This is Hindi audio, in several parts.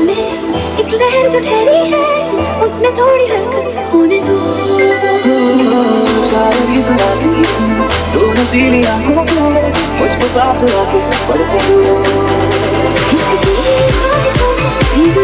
में एक है उसमें थोड़ी हरकत होने दो। सुना दी तू नशीली आँखों पास लाके पढ़ दो इश्क की ख्वाहिशों में भीग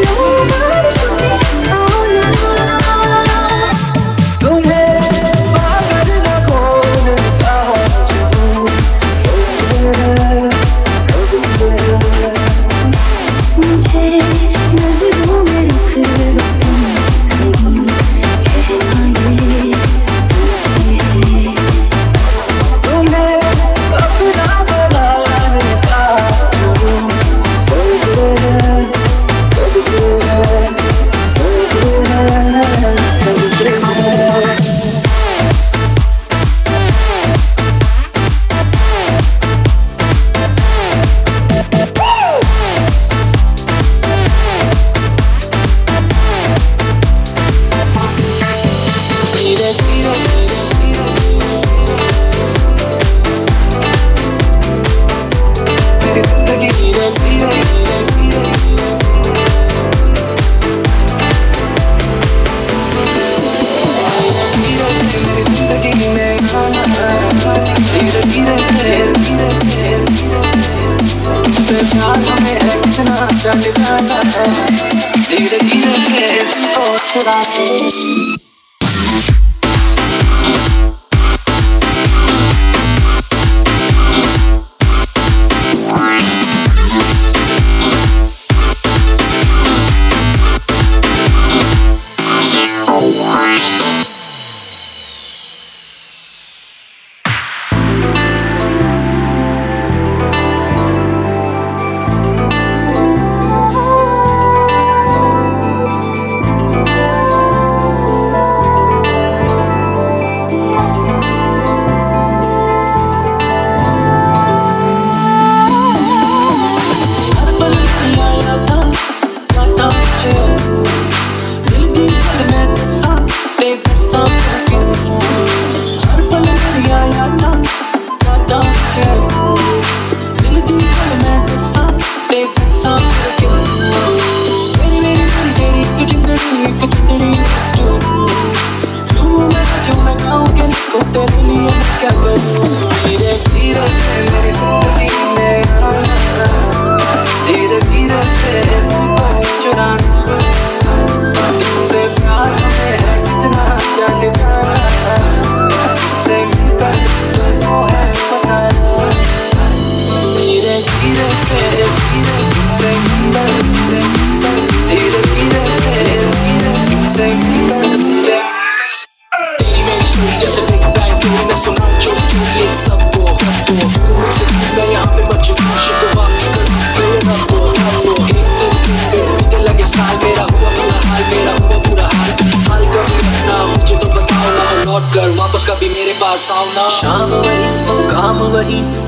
overeat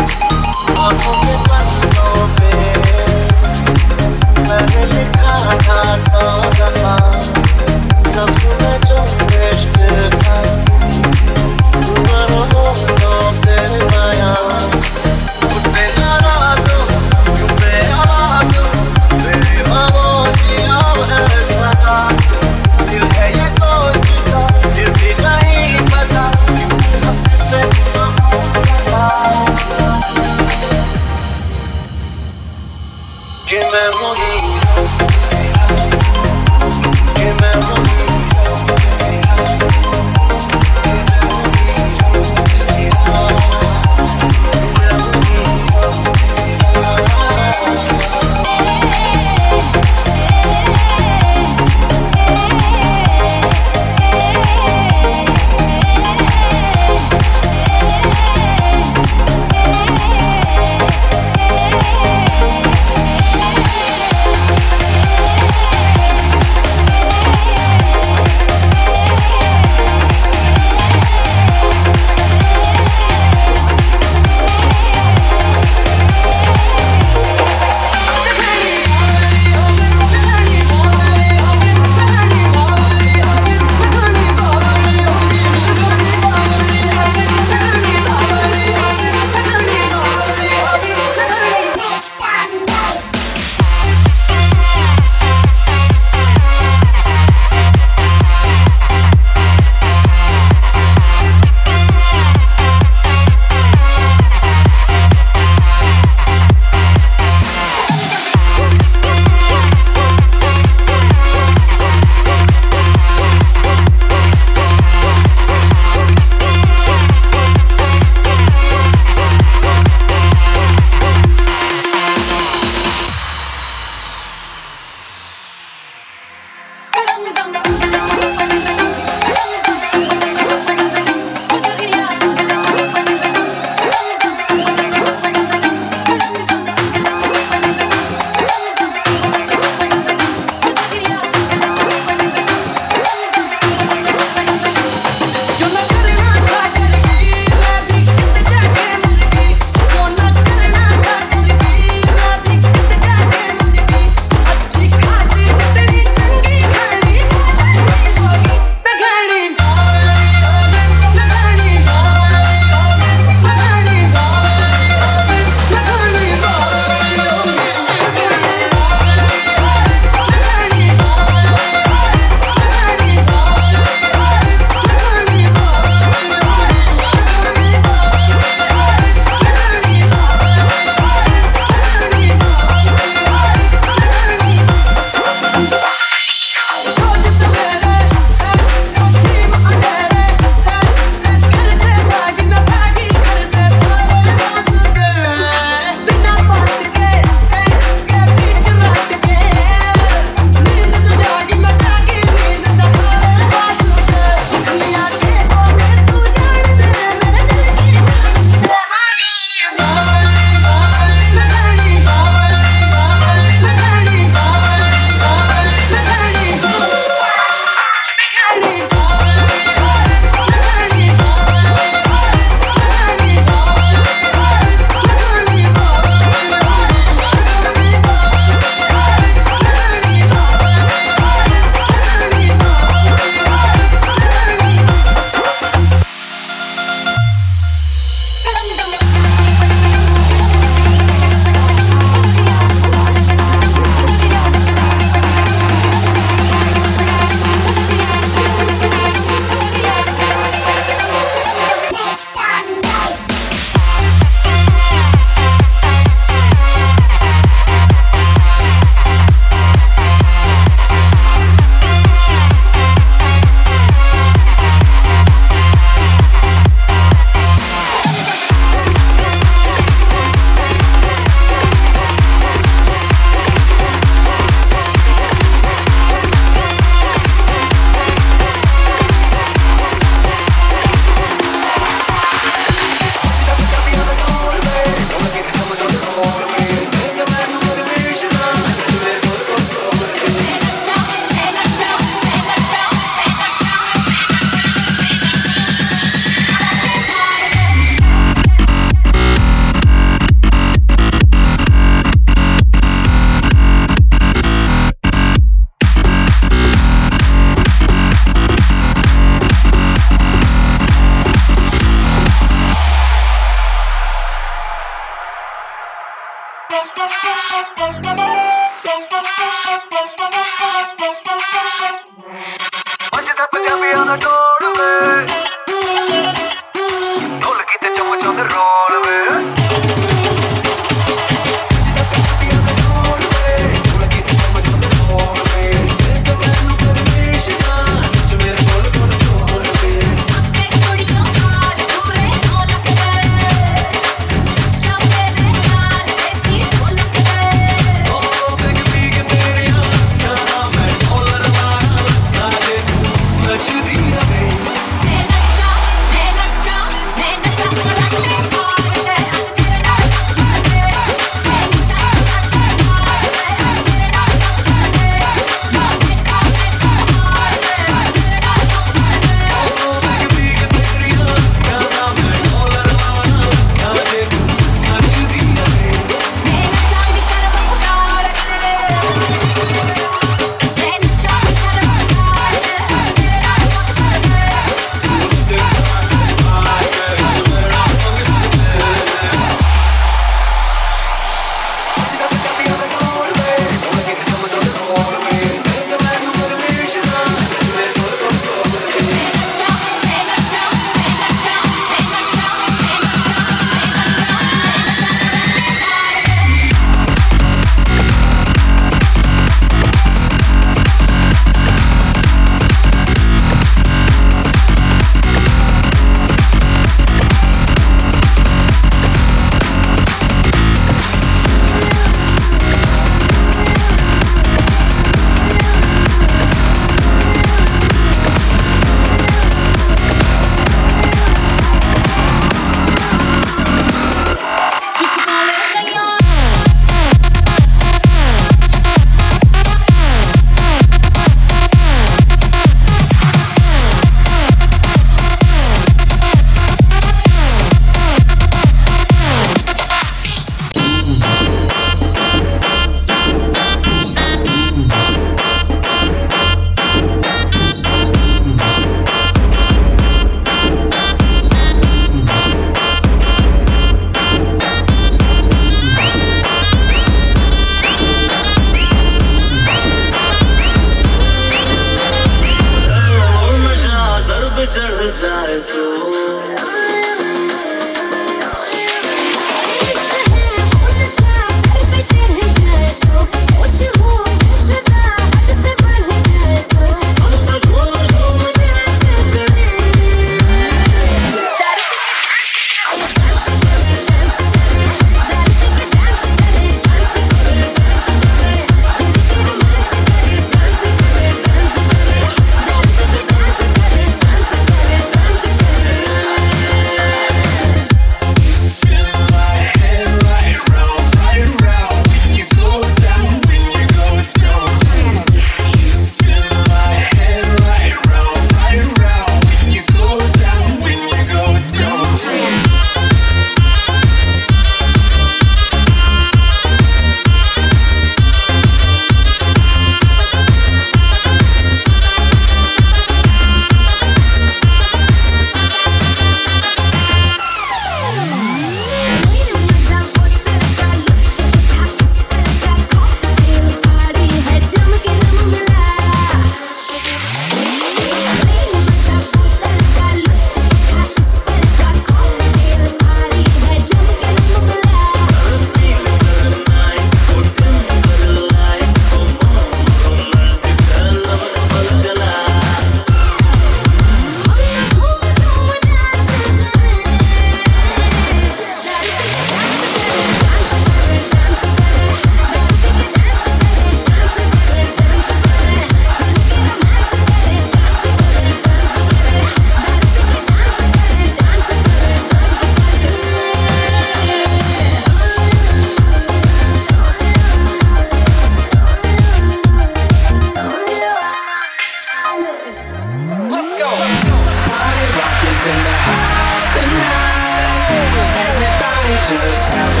just happen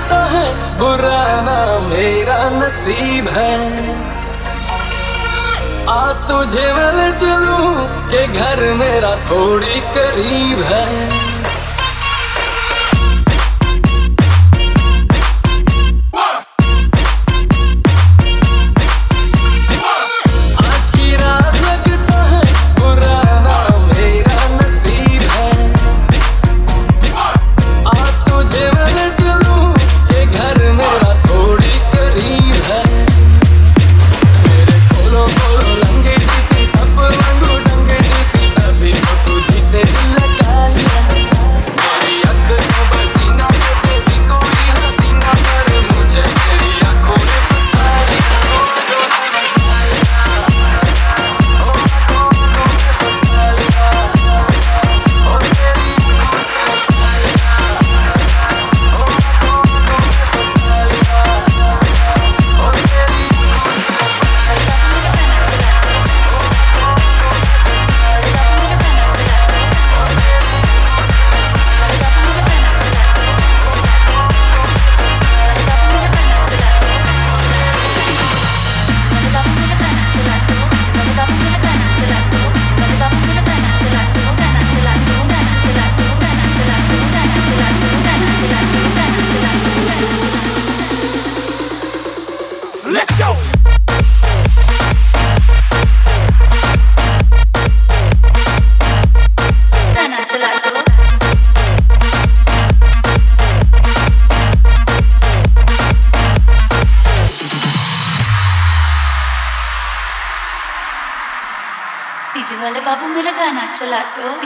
लगता है बुराना मेरा नसीब है। आ तुझे मैं चलूँ के घर मेरा थोड़ी करीब है।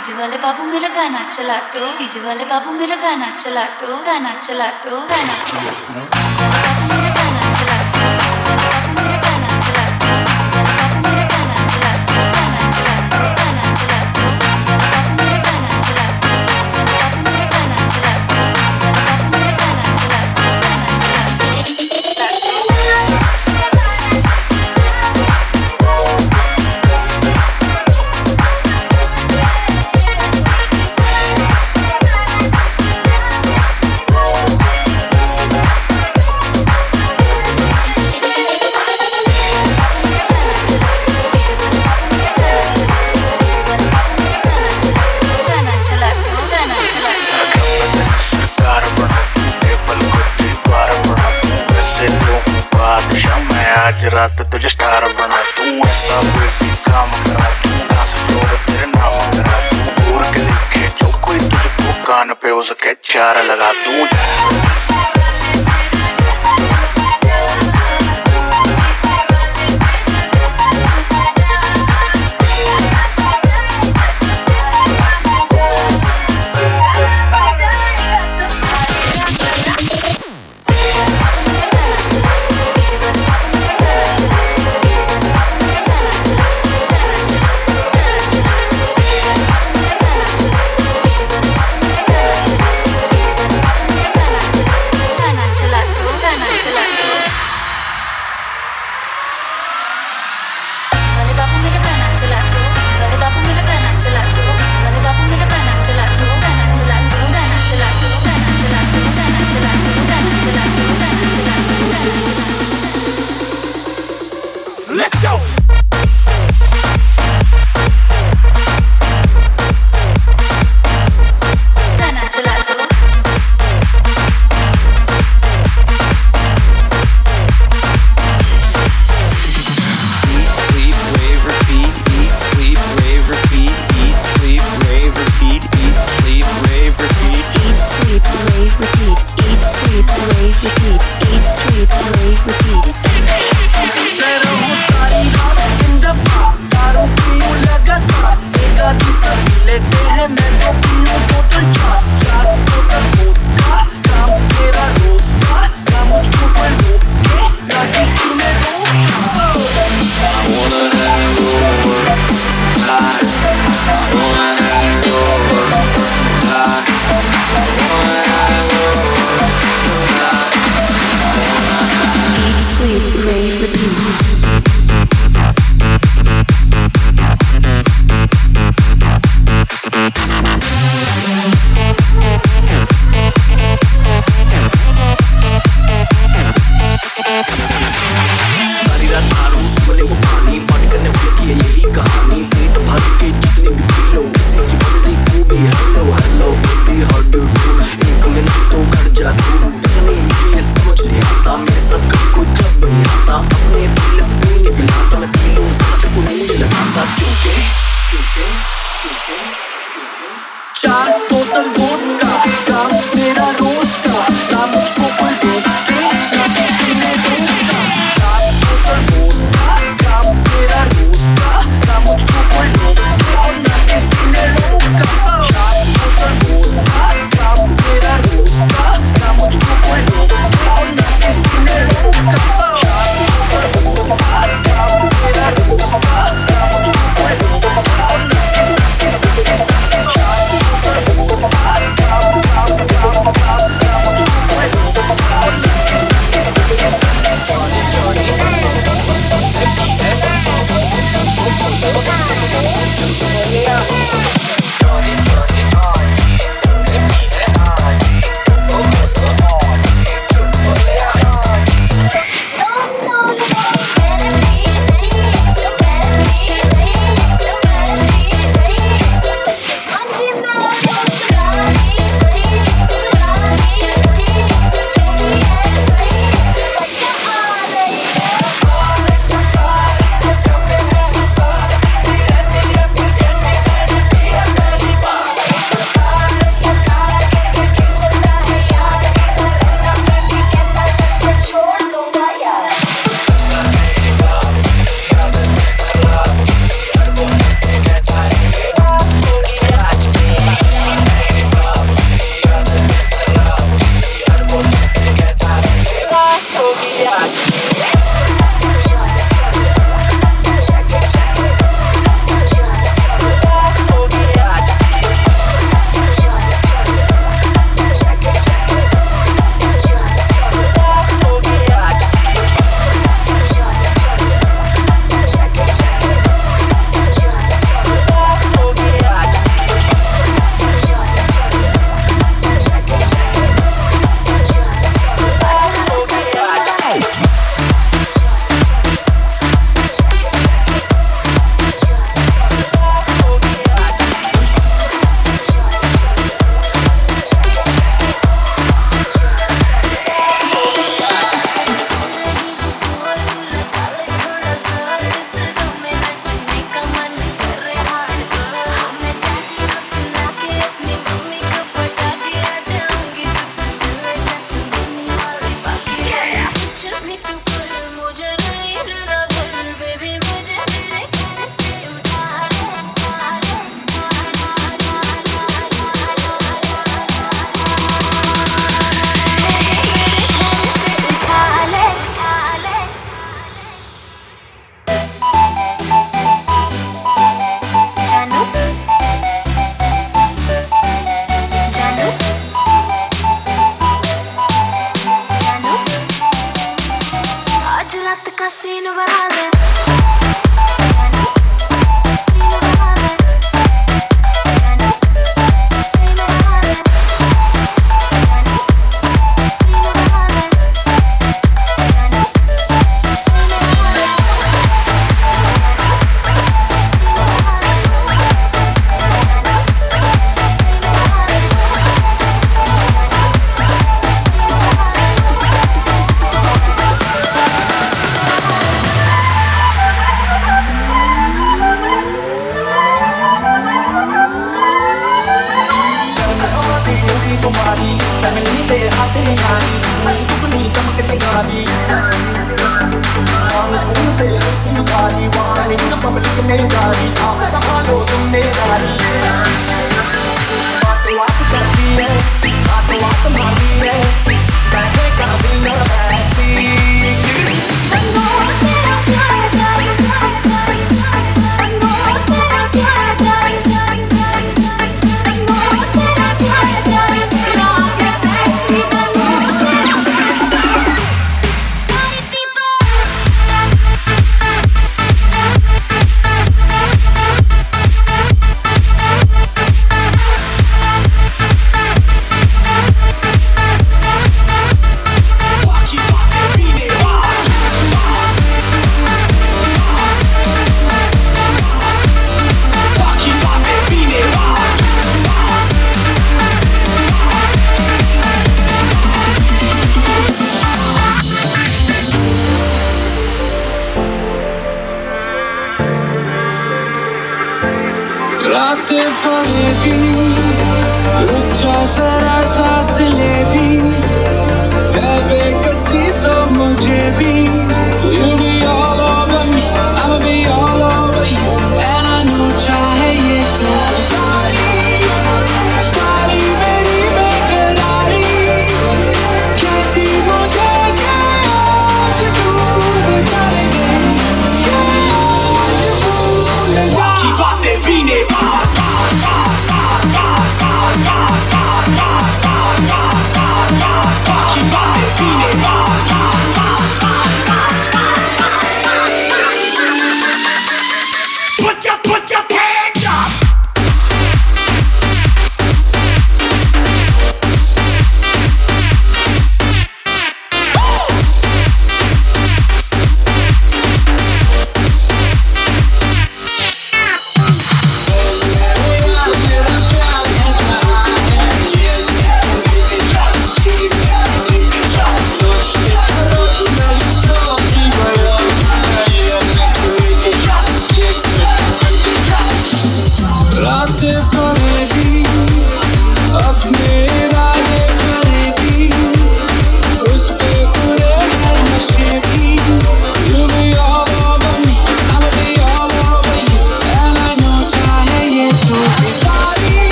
डीजे वाले बाबू मेरा गाना चला दो डीजे वाले बाबू मेरा गाना चला दो गाना चला दो गाना चला दो